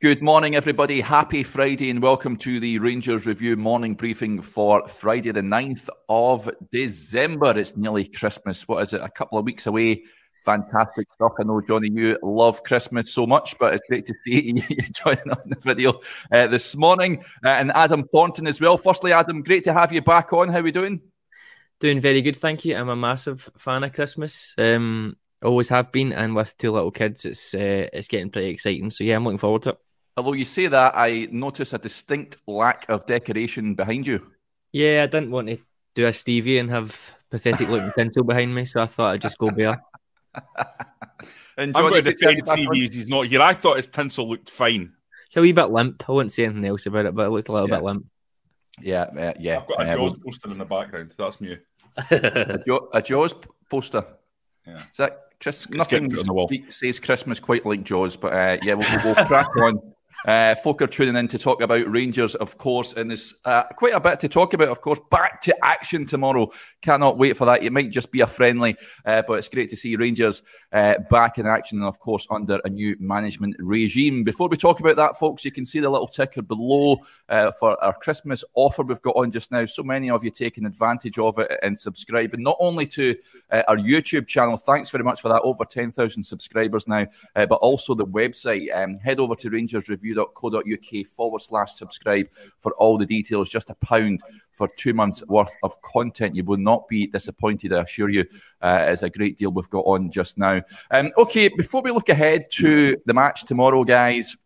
Good morning, everybody. Happy Friday and welcome to the Rangers Review morning briefing for Friday, the 9th of December. It's nearly Christmas. What is it? A couple of weeks away. Fantastic stuff. I know, Johnny, you love Christmas so much, but it's great to see you joining us in the video uh, this morning. Uh, and Adam Thornton as well. Firstly, Adam, great to have you back on. How are we doing? Doing very good, thank you. I'm a massive fan of Christmas. Um, always have been, and with two little kids, it's uh, it's getting pretty exciting. So yeah, I'm looking forward to it. Although you say that, I notice a distinct lack of decoration behind you. Yeah, I didn't want to do a Stevie and have pathetic looking tinsel behind me, so I thought I'd just go bare. and Johnny, I'm going to defend Stevie he's not here. I thought his tinsel looked fine. It's a wee bit limp. I wouldn't say anything else about it, but it looked a little yeah. bit limp. Yeah, uh, yeah. I've got a uh, Jaws poster in the background. That's me. a, jo- a Jaws poster. Yeah. Is that Chris? It's nothing says Christmas quite like Jaws, but uh, yeah, we'll, we'll crack on. Uh, folk are tuning in to talk about Rangers, of course, and there's uh, quite a bit to talk about, of course. Back to action tomorrow. Cannot wait for that. It might just be a friendly, uh, but it's great to see Rangers uh, back in action, and of course, under a new management regime. Before we talk about that, folks, you can see the little ticker below uh, for our Christmas offer we've got on just now. So many of you taking advantage of it and subscribing, not only to uh, our YouTube channel, thanks very much for that, over 10,000 subscribers now, but also the website. Um, head over to Rangers Review review.co.uk forward slash subscribe for all the details. Just a pound for two months worth of content. You will not be disappointed, I assure you. Uh, it's a great deal we've got on just now. Um, okay, before we look ahead to the match tomorrow, guys.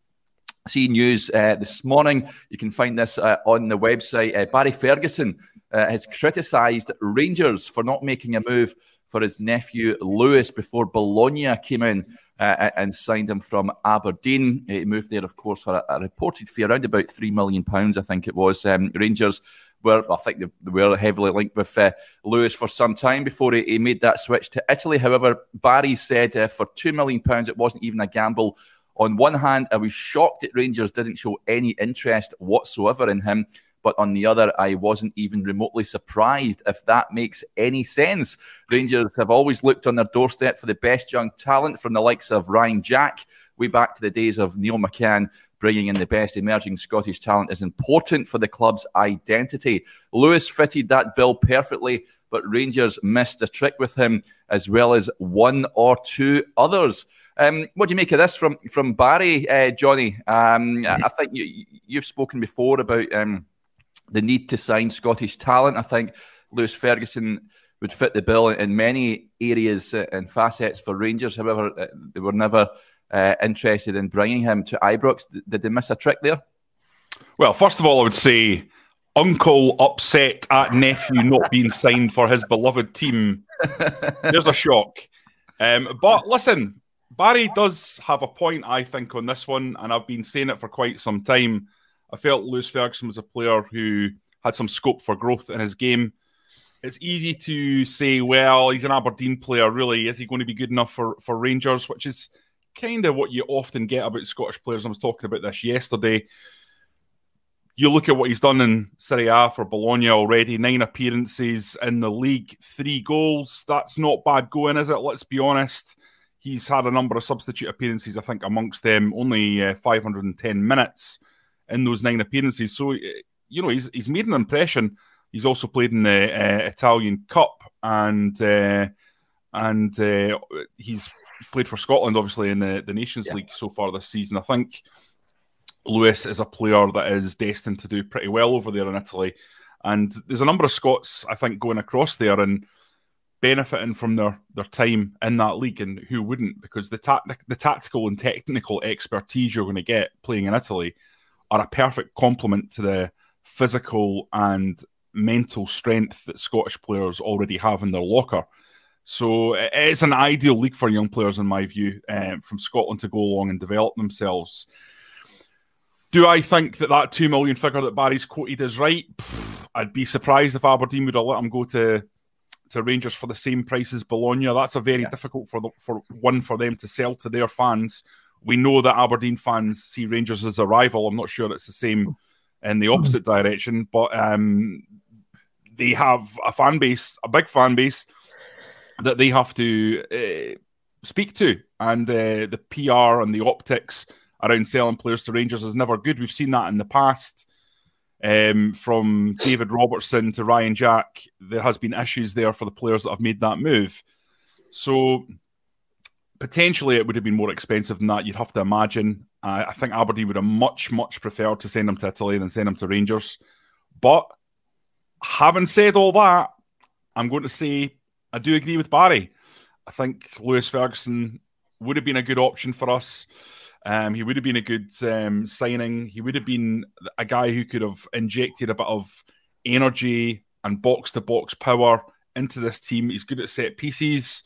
See news uh, this morning. You can find this uh, on the website. Uh, Barry Ferguson uh, has criticised Rangers for not making a move for his nephew Lewis before Bologna came in uh, and signed him from Aberdeen. He moved there, of course, for a, a reported fee around about three million pounds, I think it was. Um, Rangers were, I think, they, they were heavily linked with uh, Lewis for some time before he, he, made that switch to Italy. However, Barry said uh, for two million pounds, it wasn't even a gamble. On one hand, I was shocked that Rangers didn't show any interest whatsoever in him. But on the other, I wasn't even remotely surprised, if that makes any sense. Rangers have always looked on their doorstep for the best young talent from the likes of Ryan Jack, way back to the days of Neil McCann. Bringing in the best emerging Scottish talent is important for the club's identity. Lewis fitted that bill perfectly, but Rangers missed a trick with him, as well as one or two others. Um, what do you make of this from from Barry, uh, Johnny? Um, I think you, have spoken before about um, the need to sign Scottish talent. I think Lewis Ferguson would fit the bill in many areas and facets for Rangers. However, uh, they were never uh, interested in bringing him to Ibrox. Did they miss a trick there? Well, first of all, I would say uncle upset at nephew not being signed for his beloved team. There's a shock. Um, but listen, Barry does have a point, I think, on this one, and I've been saying it for quite some time. I felt Lewis Ferguson was a player who had some scope for growth in his game. It's easy to say, well, he's an Aberdeen player, really. Is he going to be good enough for, for Rangers? Which is kind of what you often get about Scottish players. I was talking about this yesterday. You look at what he's done in Serie A for Bologna already nine appearances in the league, three goals. That's not bad going, is it? Let's be honest. He's had a number of substitute appearances, I think, amongst them, only uh, 510 minutes in those nine appearances. So, you know, he's, he's made an impression. He's also played in the uh, Italian Cup and uh, and uh, he's played for Scotland, obviously, in the, the Nations yeah. League so far this season. I think Lewis is a player that is destined to do pretty well over there in Italy. And there's a number of Scots, I think, going across there and benefiting from their, their time in that league. And who wouldn't? Because the, ta- the tactical and technical expertise you're going to get playing in Italy are a perfect complement to the physical and mental strength that Scottish players already have in their locker. So it's an ideal league for young players, in my view, um, from Scotland to go along and develop themselves. Do I think that that two million figure that Barry's quoted is right? Pfft, I'd be surprised if Aberdeen would have let him go to to Rangers for the same price as Bologna. That's a very yeah. difficult for the, for one for them to sell to their fans we know that Aberdeen fans see Rangers as a rival. I'm not sure it's the same in the opposite direction, but um, they have a fan base, a big fan base that they have to uh, speak to, and uh, the PR and the optics around selling players to Rangers is never good. We've seen that in the past. Um, from David Robertson to Ryan Jack, there has been issues there for the players that have made that move. So potentially it would have been more expensive than that. You'd have to imagine. Uh, I think Aberdeen would have much, much preferred to send him to Italy than send him to Rangers. But having said all that, I'm going to say I do agree with Barry. I think Lewis Ferguson would have been a good option for us. Um, he would have been a good um, signing. He would have been a guy who could have injected a bit of energy and box to box power into this team. He's good at set pieces.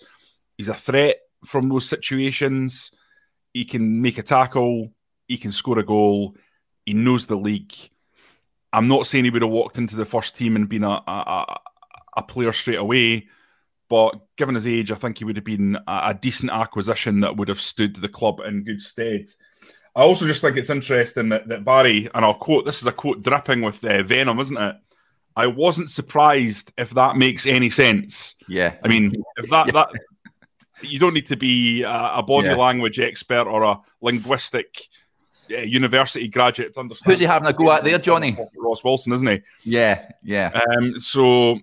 He's a threat from those situations. He can make a tackle. He can score a goal. He knows the league. I'm not saying he would have walked into the first team and been a, a, a player straight away, but given his age, I think he would have been a, a decent acquisition that would have stood the club in good stead. I also just think it's interesting that, that Barry, and I'll quote this is a quote dripping with uh, venom, isn't it? I wasn't surprised if that makes any sense. Yeah. I mean, if that, yeah. that you don't need to be a, a body yeah. language expert or a linguistic uh, university graduate to understand. Who's he having a go at there, Johnny? Ross Wilson, isn't he? Yeah, yeah. Um, so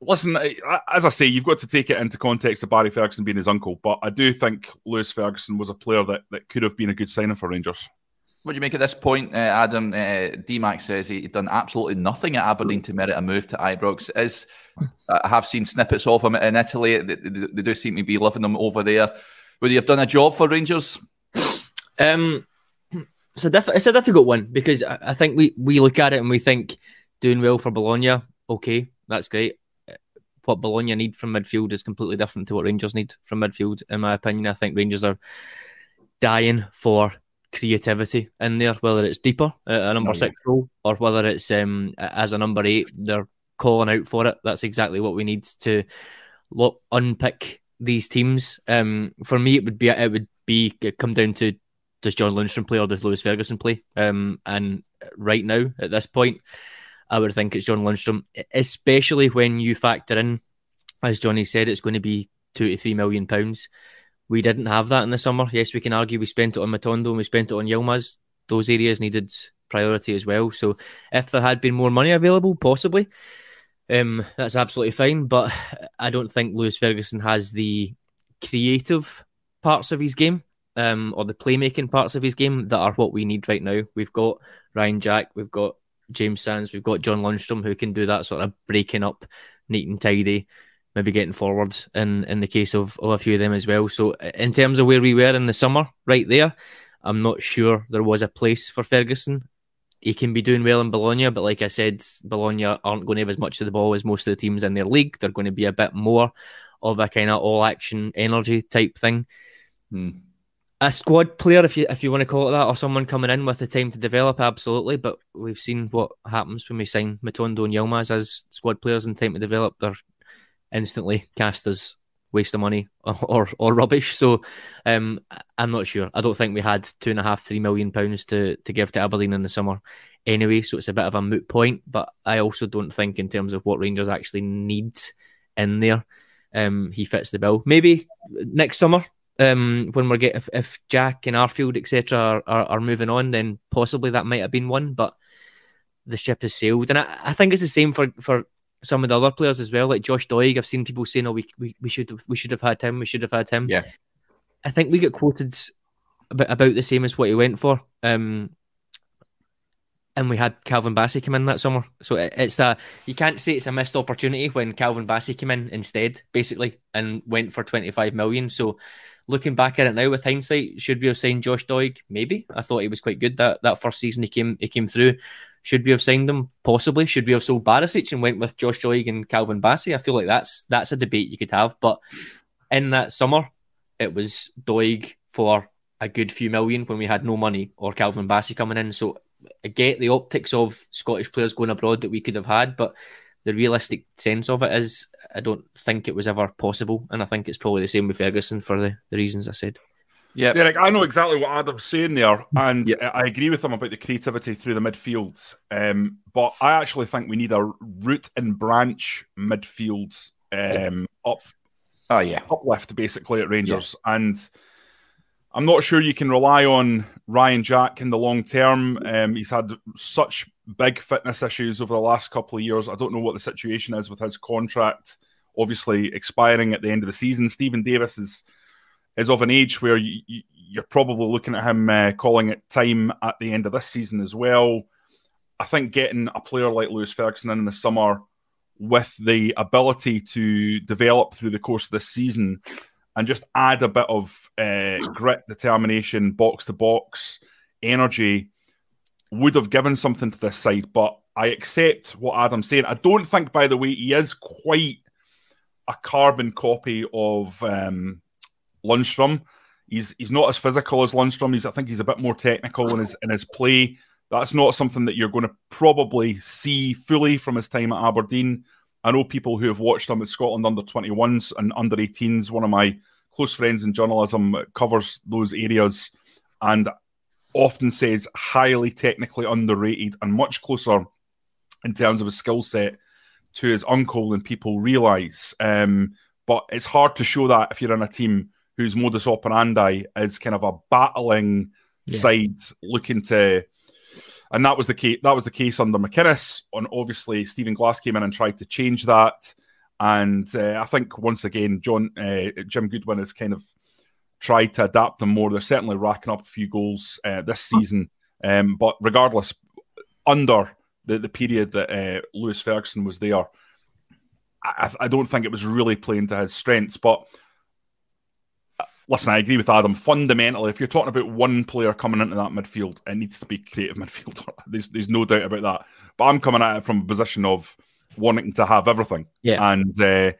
listen, as I say, you've got to take it into context of Barry Ferguson being his uncle, but I do think Lewis Ferguson was a player that, that could have been a good signing for Rangers. What do you make at this point, uh, Adam? Uh, DMAC says he'd done absolutely nothing at Aberdeen to merit a move to Ibrox. Is uh, I have seen snippets of him in Italy. They, they, they, do seem to be loving him over there. Would he have done a job for Rangers? Um, it's a diff- it's a difficult one because I think we we look at it and we think doing well for Bologna. Okay, that's great what Bologna need from midfield is completely different to what Rangers need from midfield. In my opinion, I think Rangers are dying for creativity in there, whether it's deeper at a number oh, six yeah. role or whether it's um, as a number eight. They're calling out for it. That's exactly what we need to look, unpick these teams. Um, for me, it would be it would be it come down to does John Lundstram play or does Lewis Ferguson play? Um, and right now at this point, I would think it's John Lundstram, especially when you factor in, as Johnny said, it's going to be two to three million pounds. We didn't have that in the summer. Yes, we can argue we spent it on Matondo and we spent it on Yilmaz. Those areas needed priority as well. So if there had been more money available, possibly, um, that's absolutely fine. But I don't think Lewis Ferguson has the creative parts of his game um, or the playmaking parts of his game that are what we need right now. We've got Ryan Jack, we've got James Sands, we've got John Lundstram who can do that sort of breaking up neat and tidy, maybe getting forward in, in the case of, of a few of them as well. So, in terms of where we were in the summer, right there, I'm not sure there was a place for Ferguson. He can be doing well in Bologna, but like I said, Bologna aren't going to have as much of the ball as most of the teams in their league. They're going to be a bit more of a kind of all action energy type thing. Hmm a squad player, if you if you want to call it that, or someone coming in with the time to develop, absolutely. But we've seen what happens when we sign Matondo and Yilmaz as squad players and time to develop. They're instantly cast as waste of money or or, or rubbish. So um, I'm not sure. I don't think we had two and a half, three million pounds to to give to Aberdeen in the summer anyway. So it's a bit of a moot point. But I also don't think in terms of what Rangers actually need in there. Um, he fits the bill. Maybe next summer um, when we're get if, if Jack and Arfield etc are, are, are, moving on, then possibly that might have been one. But the ship has sailed, and I, I think it's the same for for some of the other players as well, like Josh Doig. I've seen people saying, "Oh, we we, we should have, we should have had him. We should have had him." Yeah, I think we get quoted about about the same as what he went for. Um, and we had Calvin Bassey come in that summer. So it's that you can't say it's a missed opportunity when Calvin Bassey came in instead, basically, and went for 25 million. So looking back at it now with hindsight, should we have signed Josh Doig? Maybe. I thought he was quite good that, that first season he came he came through. Should we have signed him? Possibly. Should we have sold Barisic and went with Josh Doig and Calvin Bassey? I feel like that's that's a debate you could have. But in that summer, it was Doig for a good few million when we had no money, or Calvin Bassey coming in. So I get the optics of Scottish players going abroad that we could have had, but the realistic sense of it is I don't think it was ever possible. And I think it's probably the same with Ferguson for the, the reasons I said. Yeah, Derek, I know exactly what Adam's saying there, and yep. I agree with him about the creativity through the midfield. Um, but I actually think we need a root and branch midfield um, up. Oh yeah, uplift basically at Rangers, yeah. and I'm not sure you can rely on Ryan Jack in the long term. Um, he's had such big fitness issues over the last couple of years. I don't know what the situation is with his contract, obviously expiring at the end of the season. Steven Davis is is of an age where you, are probably looking at him uh, calling it time at the end of this season as well. I think getting a player like Lewis Ferguson in the summer with the ability to develop through the course of this season and just add a bit of uh, grit, determination, box to box, energy would have given something to this side. But I accept what Adam's saying. I don't think, by the way, he is quite a carbon copy of um, Lundstram. He's he's not as physical as Lundstram. He's I think he's a bit more technical in his in his play. That's not something that you're going to probably see fully from his time at Aberdeen. I know people who have watched him at Scotland under 21s and under 18s. One of my close friends in journalism covers those areas and often says highly technically underrated and much closer in terms of his skill set to his uncle than people realise. Um, but it's hard to show that if you're in a team whose modus operandi is kind of a battling yeah. side looking to and that was the case. That was the case under McInnes. And obviously, Stephen Glass came in and tried to change that. And uh, I think once again, John uh, Jim Goodwin has kind of tried to adapt them more. They're certainly racking up a few goals uh, this season. Um, but regardless, under the, the period that uh, Lewis Ferguson was there, I, I don't think it was really playing to his strengths. But listen, I agree with Adam. Fundamentally, if you're talking about one player coming into that midfield, it needs to be creative midfielder. There's there's no doubt about that. But I'm coming at it from a position of wanting to have everything. Yeah. And uh,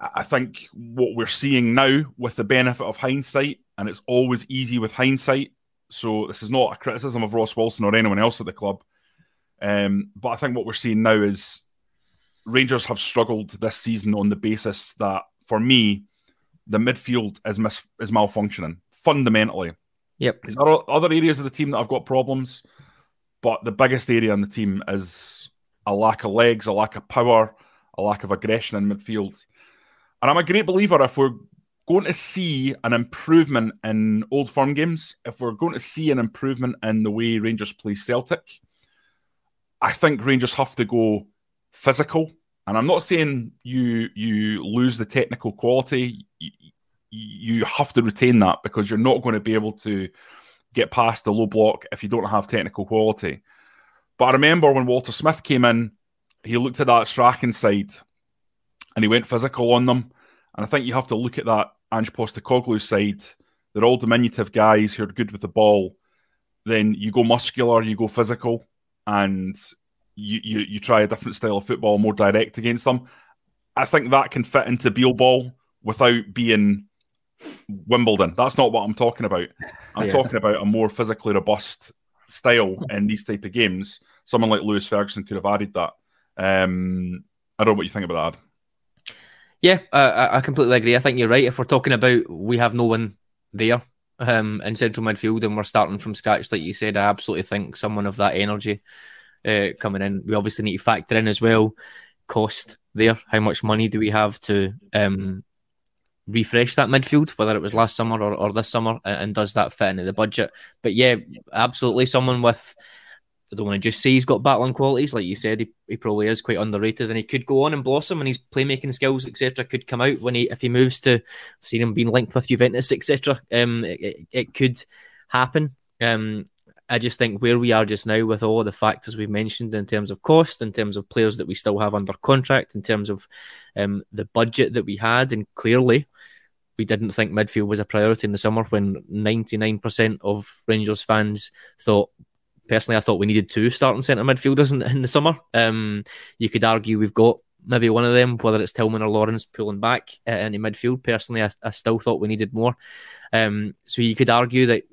I think what we're seeing now, with the benefit of hindsight, and it's always easy with hindsight. So this is not a criticism of Ross Wilson or anyone else at the club. Um, but I think what we're seeing now is Rangers have struggled this season on the basis that, for me, the midfield is mis- is malfunctioning fundamentally. Yep. There are other areas of the team that I've got problems, but the biggest area in the team is a lack of legs, a lack of power, a lack of aggression in midfield. And I'm a great believer if we're going to see an improvement in old firm games, if we're going to see an improvement in the way Rangers play Celtic, I think Rangers have to go physical. And I'm not saying you you lose the technical quality you have to retain that because you're not going to be able to get past the low block if you don't have technical quality. But I remember when Walter Smith came in, he looked at that Strachan side and he went physical on them. And I think you have to look at that Ange Postecoglou side. They're all diminutive guys who are good with the ball. Then you go muscular, you go physical, and you, you, you try a different style of football, more direct against them. I think that can fit into Beale ball without being Wimbledon. That's not what I'm talking about. I'm yeah. talking about a more physically robust style in these type of games. Someone like Lewis Ferguson could have added that. Um, I don't know what you think about that. Yeah, uh, I completely agree. I think you're right. If we're talking about we have no one there um, in central midfield and we're starting from scratch, like you said, I absolutely think someone of that energy uh, coming in. We obviously need to factor in as well cost there. How much money do we have to um, refresh that midfield, whether it was last summer or, or this summer, and does that fit into the budget? But yeah, absolutely, someone with I don't want to just say he's got battling qualities, like you said, he, he probably is quite underrated, and he could go on and blossom, and his playmaking skills, etc., could come out when he if he moves to. I've seen him being linked with Juventus, etc. Um, it, it, it could happen. Um, I just think where we are just now, with all the factors we've mentioned in terms of cost, in terms of players that we still have under contract, in terms of um, the budget that we had, and clearly we didn't think midfield was a priority in the summer when 99% of Rangers fans thought. Personally, I thought we needed two starting centre midfielders in, in the summer. Um, you could argue we've got maybe one of them, whether it's Tillman or Lawrence pulling back uh, into midfield. Personally, I, I, still thought we needed more. Um, so you could argue that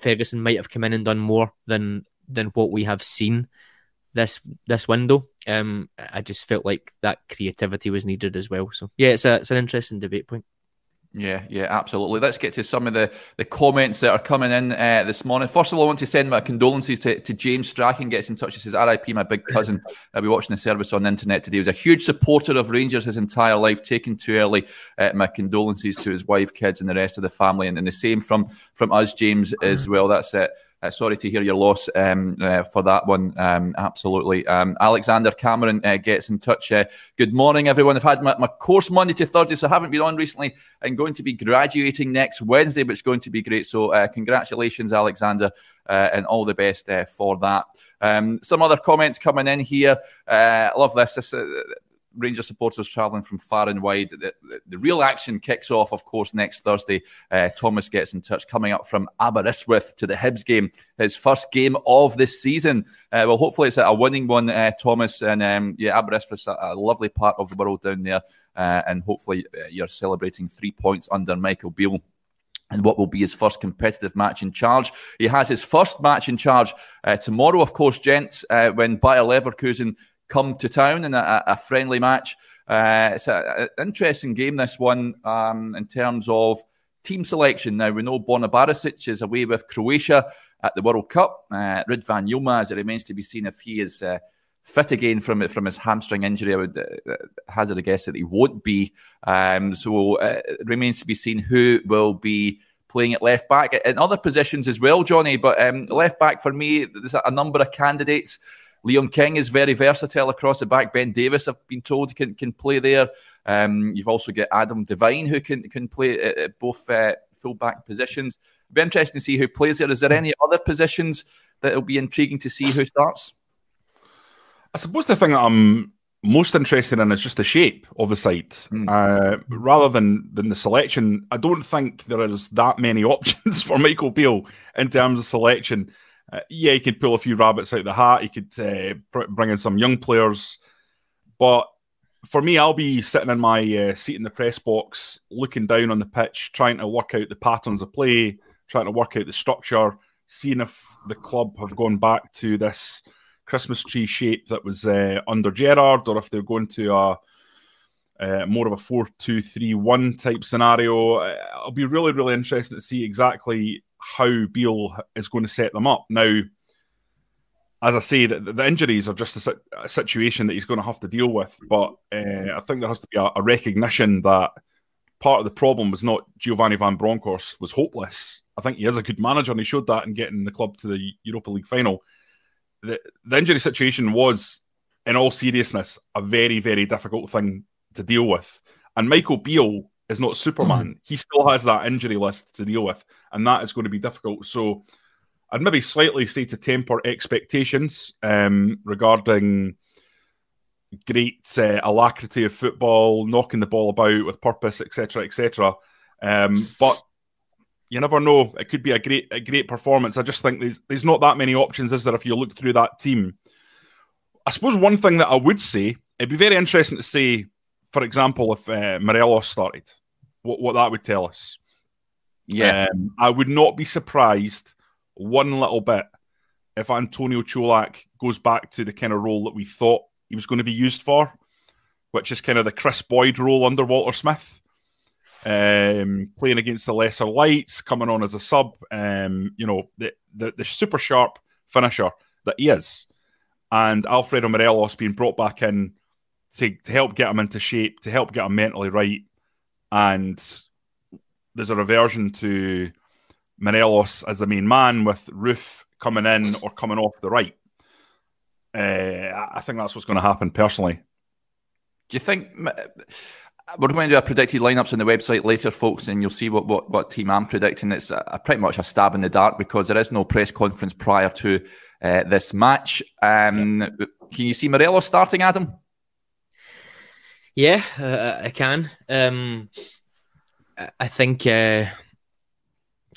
Ferguson might have come in and done more than than what we have seen this this window. Um, I just felt like that creativity was needed as well. So yeah, it's a it's an interesting debate point. Yeah, yeah, absolutely. Let's get to some of the, the comments that are coming in uh, this morning. First of all, I want to send my condolences to, to James Strachan. Gets in touch. He says, "RIP, my big cousin. I'll be watching the service on the internet today. He was a huge supporter of Rangers his entire life. Taken too early. Uh, my condolences to his wife, kids, and the rest of the family. And, and the same from from us, James, as well. That's it. Uh, sorry to hear your loss um, uh, for that one. Um, absolutely. Um, Alexander Cameron uh, gets in touch. Uh, good morning, everyone. I've had my, my, course Monday to Thursday, so I haven't been on recently. I'm going to be graduating next Wednesday, but it's going to be great. So, uh, congratulations, Alexander, uh, and all the best for that. Um, some other comments coming in here. Love this. this Ranger supporters travelling from far and wide. The, the, the, real action kicks off, of course, next Thursday. Uh, Thomas gets in touch, coming up from Aberystwyth to the Hibs game, his first game of this season. Uh, well, hopefully it's a winning one, uh, Thomas. And um, yeah, Aberystwyth's a, a, lovely part of the world down there. Uh, and hopefully uh, you're celebrating three points under Michael Beale and what will be his first competitive match in charge. He has his first match in charge uh, tomorrow, of course, gents, uh, when Bayer Leverkusen come to town in a, a friendly match. Uh, it's an interesting game, this one, um, in terms of team selection. Now, we know Borna Barisic is away with Croatia at the World Cup. Uh, Ridvan Yilmaz, it remains to be seen if he is uh, fit again from from his hamstring injury. I would uh, hazard a guess that he won't be. Um, so uh, it remains to be seen who will be playing at left back in other positions as well, Johnny. But um, left back for me, there's a number of candidates. Leon King is very versatile across the back. Ben Davies, I've been told, can can play there. Um, you've also got Adam Devine who can can play at, at both uh, full back positions. It'll be interesting to see who plays there. Is there any other positions that will be intriguing to see who starts? I suppose the thing that I'm most interested in is just the shape of the side, mm. uh, rather than than the selection. I don't think there is that many options for Michael Beale in terms of selection uh, yeah, he could pull a few rabbits out of the hat. He could uh, bring in some young players, but for me, I'll be sitting in my uh, seat in the press box, looking down on the pitch, trying to work out the patterns of play, trying to work out the structure, seeing if the club have gone back to this Christmas tree shape that was uh, under Gerrard, or if they're going to a uh, more of a 4 2 3 1 type scenario. Uh, I'll be really, really interested to see exactly how Beale is going to set them up. Now, as I say, the, the injuries are just a, a, situation that he's going to have to deal with. But uh, I think there has to be a, a, recognition that part of the problem was not Giovanni Van Bronckhorst was hopeless. I think he is a good manager, and he showed that in getting the club to the Europa League final. The, the injury situation was, in all seriousness, a very, very difficult thing to deal with. And Michael Beale is not Superman. Mm. He still has that injury list to deal with, and that is going to be difficult. So I'd maybe slightly say to temper expectations um, regarding great uh, alacrity of football, knocking the ball about with purpose, etc., etc. Um, but you never know; it could be a great, a great performance. I just think there's there's not that many options, is there? If you look through that team, I suppose one thing that I would say it'd be very interesting to see for example, if uh, Morelos started, what, what that would tell us. Yeah. Um, I would not be surprised one little bit if Antonio Colak goes back to the kind of role that we thought he was going to be used for, which is kind of the Kris Boyd role under Walter Smith. Um, playing against the lesser lights, coming on as a sub, um, you know, the, the, the super sharp finisher that he is. And Alfredo Morelos being brought back in to, to help get him into shape, to help get him mentally right. And there's a reversion to Morelos as the main man with Roofe coming in or coming off the right. Uh, I think that's what's going to happen personally. Do you think we're going to do a predicted lineups on the website later, folks, and you'll see what, what, what team I'm predicting. It's a, a pretty much a stab in the dark because there is no press conference prior to uh, this match. Um, yeah. Can you see Morelos starting, Adam? Yeah, uh, I can. Um, I think uh,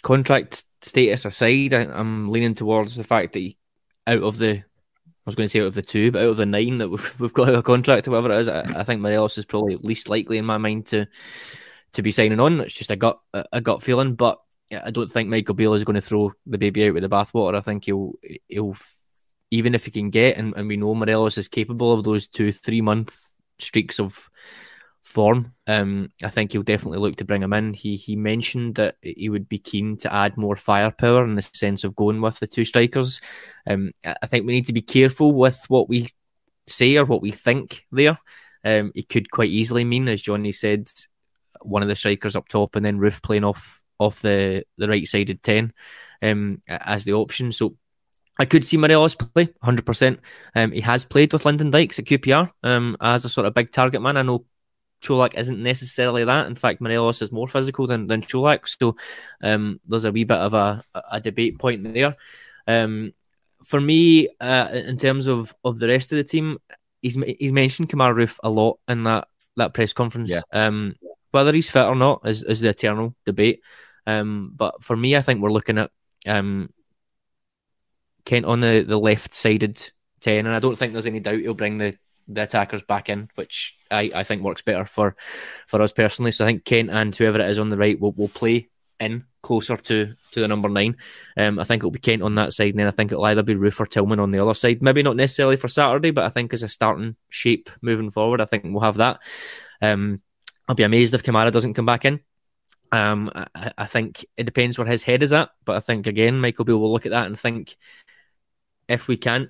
contract status aside, I, am leaning towards the fact that out of the, I was going to say out of the two, but out of the nine that we've, we've got a contract, or whatever it is, I, I think Morelos is probably least likely in my mind to to be signing on. It's just a gut a gut feeling, but I don't think Michael Beale is going to throw the baby out with the bathwater. I think he'll he'll even if he can get, and, and we know Morelos is capable of those two three month streaks of form. Um, I think he'll definitely look to bring him in. He he mentioned that he would be keen to add more firepower in the sense of going with the two strikers. Um, I think we need to be careful with what we say or what we think there. Um, it could quite easily mean, as Johnny said, one of the strikers up top and then Roofe playing off off the the right sided ten um, as the option. So I could see Morelos play 100%. Um, he has played with Lyndon Dykes at QPR um, as a sort of big target man. I know Čolak isn't necessarily that. In fact, Morelos is more physical than, than Čolak. So um, there's a wee bit of a, a debate point there. Um, for me, uh, in terms of, of the rest of the team, he's he's mentioned Kemar Roofe a lot in that, that press conference. Yeah. Um, whether he's fit or not is, is the eternal debate. Um, but for me, I think we're looking at um, Kent on the, the left sided 10, and I don't think there's any doubt he'll bring the the attackers back in, which I, I think works better for for us personally. So I think Kent and whoever it is on the right will, will play in closer to to the number nine. Um, I think it'll be Kent on that side, and then I think it'll either be Roofe or Tillman on the other side. Maybe not necessarily for Saturday, but I think as a starting shape moving forward, I think we'll have that. Um, I'll be amazed if Kamara doesn't come back in. Um, I, I, think it depends where his head is at, but I think again, Michael Beale will look at that and think if we can't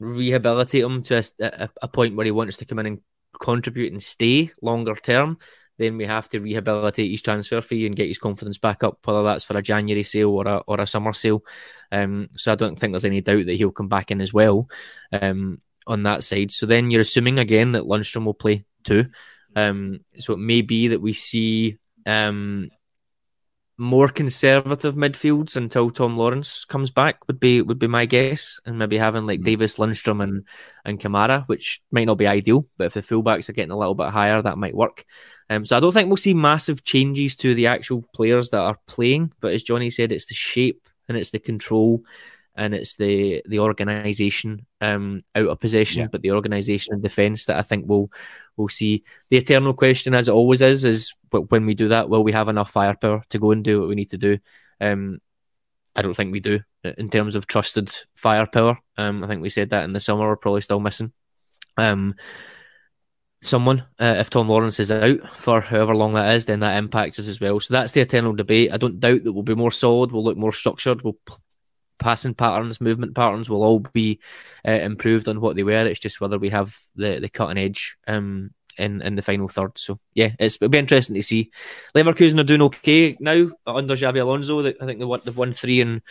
rehabilitate him to a, a, point where he wants to come in and contribute and stay longer term, then we have to rehabilitate his transfer fee and get his confidence back up, whether that's for a January sale or a or a summer sale. Um, so I don't think there's any doubt that he'll come back in as well um, on that side. So then you're assuming again that Lundstram will play too. Um, so it may be that we see um, more conservative midfields until Tom Lawrence comes back would be would be my guess, and maybe having like mm-hmm. Davis, Lundstram, and and Kamara, which might not be ideal, but if the fullbacks are getting a little bit higher, that might work. Um, so I don't think we'll see massive changes to the actual players that are playing, but as Johnny said, it's the shape and it's the control and it's the the organisation um, out of possession, yeah. but the organisation and defence that I think we'll we'll see. The eternal question, as it always is, is when we do that, will we have enough firepower to go and do what we need to do? Um, I don't think we do in terms of trusted firepower. Um, I think we said that in the summer. We're probably still missing um, someone. Uh, if Tom Lawrence is out for however long that is, then that impacts us as well. So that's the eternal debate. I don't doubt that we'll be more solid. We'll look more structured. We'll passing patterns, movement patterns will all be uh, improved on what they were. It's just whether we have the, the cutting edge um, in in the final third. So yeah, it'll be interesting to see. Leverkusen are doing okay now under Xabi Alonso. I think they won, they've won three and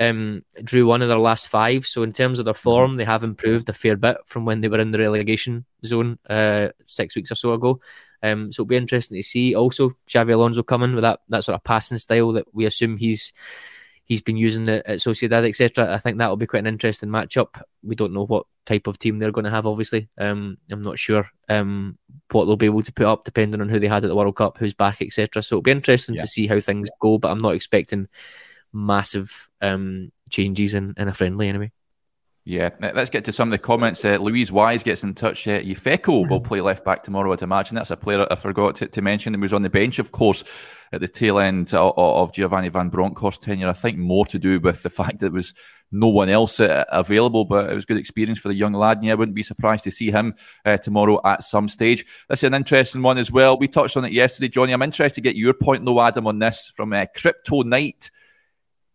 um, drew one of their last five. So in terms of their form, they have improved a fair bit from when they were in the relegation zone uh, six weeks or so ago. Um, so it'll be interesting to see. Also, Xabi Alonso coming with that that sort of passing style that we assume he's he's been using it at Sociedad, etc. I think that will be quite an interesting matchup. We don't know what type of team they're going to have, obviously. Um, I'm not sure um, what they'll be able to put up, depending on who they had at the World Cup, who's back, etc. So it'll be interesting yeah. to see how things go, but I'm not expecting massive um, changes in, in a friendly anyway. Yeah, let's get to some of the comments. Uh, Louise Wise gets in touch. Uh, Ufeko will play left back tomorrow, I'd imagine. That's a player I forgot to, to mention. He was on the bench, of course, at the tail end of, of Giovanni Van Bronckhorst tenure. I think more to do with the fact that there was no one else uh, available, but it was good experience for the young lad. And yeah, I wouldn't be surprised to see him uh, tomorrow at some stage. That's an interesting one as well. We touched on it yesterday, Johnny. I'm interested to get your point, though, Adam, on this from uh, Crypto Knight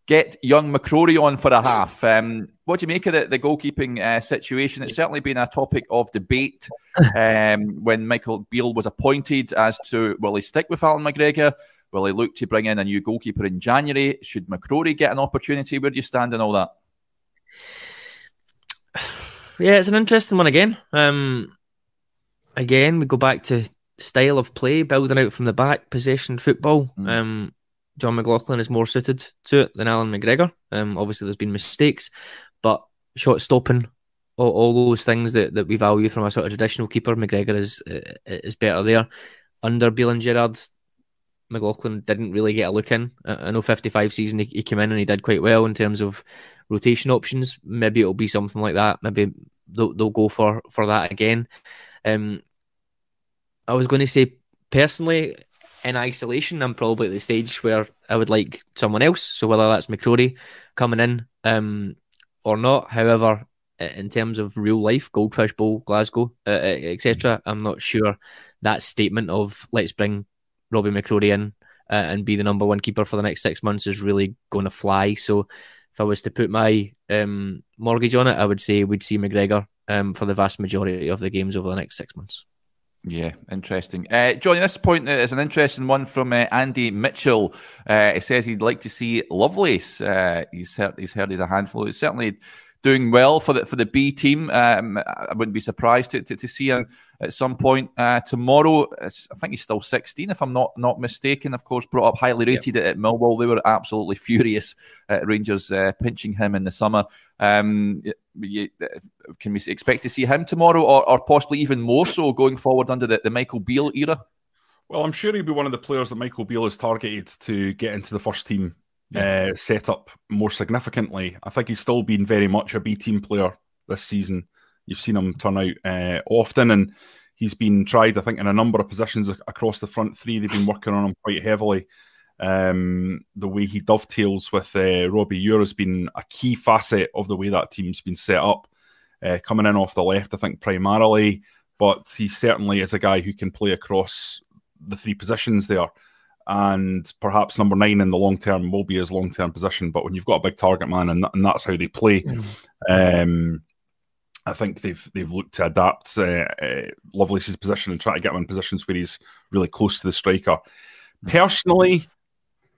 get young McCrorie on for a half. Um, what do you make of the, the goalkeeping uh, situation? It's certainly been a topic of debate um, when Michael Beale was appointed as to will he stick with Allan McGregor? Will he look to bring in a new goalkeeper in January? Should McCrorie get an opportunity? Where do you stand in all that? Yeah, it's an interesting one again. Um, again, we go back to style of play, building out from the back, possession football. Mm. Um, Jon McLaughlin is more suited to it than Allan McGregor. Um, obviously, there's been mistakes, shot stopping, all, all, those things that, that we value from a sort of traditional keeper, McGregor is is better there. Under Beale and Gerrard, McLaughlin didn't really get a look in. I know 55 season he, he came in and he did quite well in terms of rotation options. Maybe it'll be something like that. Maybe they'll, they'll go for for that again. Um, I was going to say personally, in isolation, I'm probably at the stage where I would like someone else. So whether that's McCrorie coming in um, or not, however, in terms of real life, Goldfish Bowl, Glasgow, uh, etc. I'm not sure that statement of let's bring Robbie McCrorie in uh, and be the number one keeper for the next six months is really going to fly. So if I was to put my um, mortgage on it, I would say we'd see McGregor um, for the vast majority of the games over the next six months. Yeah, interesting. Uh, Johnny, this point is an interesting one from uh, Andy Mitchell. Uh, he says he'd like to see Lovelace. Uh, he's heard he's heard he's a handful. He's certainly doing well for the for the B team. Um, I wouldn't be surprised to, to, to see him at some point uh, tomorrow. I think he's still 16, if I'm not not mistaken. Of course, brought up highly rated yep. at Millwall. They were absolutely furious at Rangers uh, pinching him in the summer. Um, you, can we expect to see him tomorrow, or, or possibly even more so going forward under the, the Michael Beale era? Well, I'm sure he'll be one of the players that Michael Beale has targeted to get into the first team yeah. uh, set up more significantly. I think he's still been very much a B team player this season. You've seen him turn out uh, often, and he's been tried, I think, in a number of positions across the front three. They've been working on him quite heavily. Um, the way he dovetails with uh, Robbie Ure has been a key facet of the way that team's been set up. Uh, coming in off the left, I think, primarily, but he certainly is a guy who can play across the three positions there and perhaps number nine in the long term will be his long term position. But when you've got a big target man, and, and that's how they play, mm. um, I think they've they've looked to adapt uh, uh, Lovelace's position and try to get him in positions where he's really close to the striker. Personally,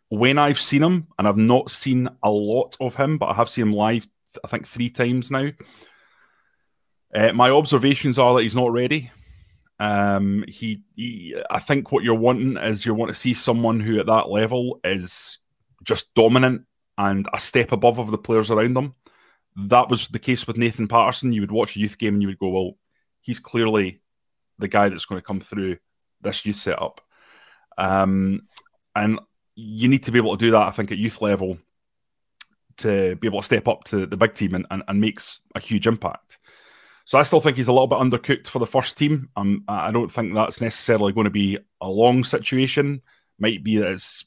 when I've seen him, and I've not seen a lot of him, but I have seen him live, I think three times now. Uh, my observations are that he's not ready. Um, he, he, I think what you're wanting is you want to see someone who at that level is just dominant and a step above of the players around them. That was the case with Nathan Patterson. You would watch a youth game and you would go, well, he's clearly the guy that's going to come through this youth setup. Um, and you need to be able to do that, I think, at youth level to be able to step up to the big team and, and, and makes a huge impact. So I still think he's a little bit undercooked for the first team. Um, I don't think that's necessarily going to be a long situation. Might be that it's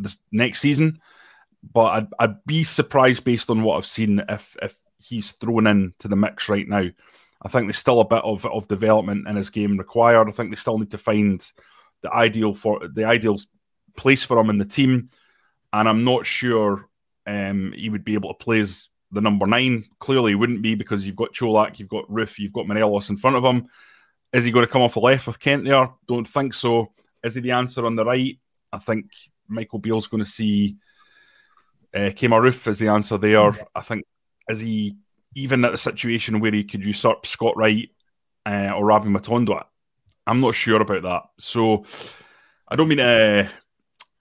this next season, but I'd, I'd be surprised based on what I've seen if if he's thrown in to the mix right now. I think there's still a bit of, of development in his game required. I think they still need to find the ideal for the ideal place for him in the team, and I'm not sure um, he would be able to play as the number nine. Clearly, wouldn't be because you've got Čolak, you've got Roofe, you've got Morelos in front of him. Is he going to come off the left with Kent there? Don't think so. Is he the answer on the right? I think Michael Beale's going to see uh, Kemar Roofe as the answer there. I think is he even at the situation where he could usurp Scott Wright uh, or Rabbi Matondo? I'm not sure about that. So I don't mean to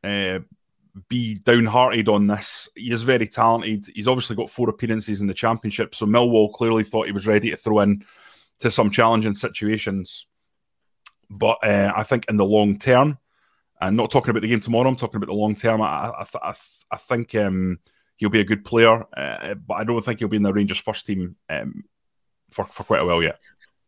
uh, be downhearted on this. He is very talented. He's obviously got four appearances in the championship, so Millwall clearly thought he was ready to throw in to some challenging situations. But uh, I think in the long term, and not talking about the game tomorrow, I'm talking about the long term. I, I, I, I think um, he'll be a good player, uh, but I don't think he'll be in the Rangers first team um, for for quite a while yet.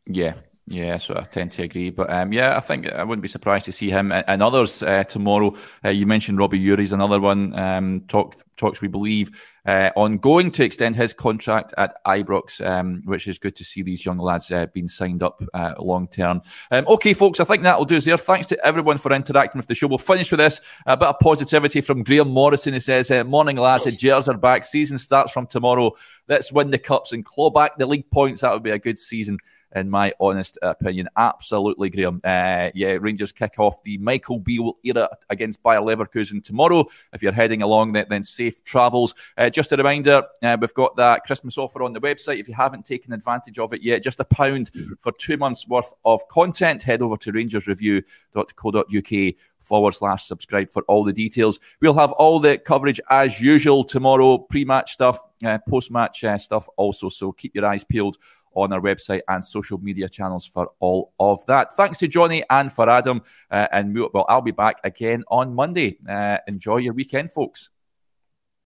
Yeah, yeah, so I tend to agree. But um, yeah, I think I wouldn't be surprised to see him and, others uh, tomorrow. Uh, you mentioned Robbie Ure's another one. Um, talk, talks, we believe, uh, ongoing to extend his contract at Ibrox, um, which is good to see these young lads uh, being signed up uh, long term. Um, okay, folks, I think that'll do us there. Thanks to everyone for interacting with the show. We'll finish with this. A bit of positivity from Graham Morrison. He says, uh, Morning, lads. The Jers are back. Season starts from tomorrow. Let's win the cups and claw back the league points. That would be a good season in my honest opinion. Absolutely, Graham. Uh, yeah, Rangers kick off the Michael Beale era against Bayer Leverkusen tomorrow. If you're heading along, then, then safe travels. Uh, just a reminder, uh, we've got that Christmas offer on the website. If you haven't taken advantage of it yet, just a pound for two months worth of content. Head over to rangersreview.co.uk forward slash subscribe for all the details. We'll have all the coverage as usual tomorrow, pre match stuff, uh, post match uh, stuff also. So keep your eyes peeled on our website and social media channels for all of that. Thanks to Johnny and for Adam. Uh, and well, I'll be back again on Monday. Uh, enjoy your weekend, folks.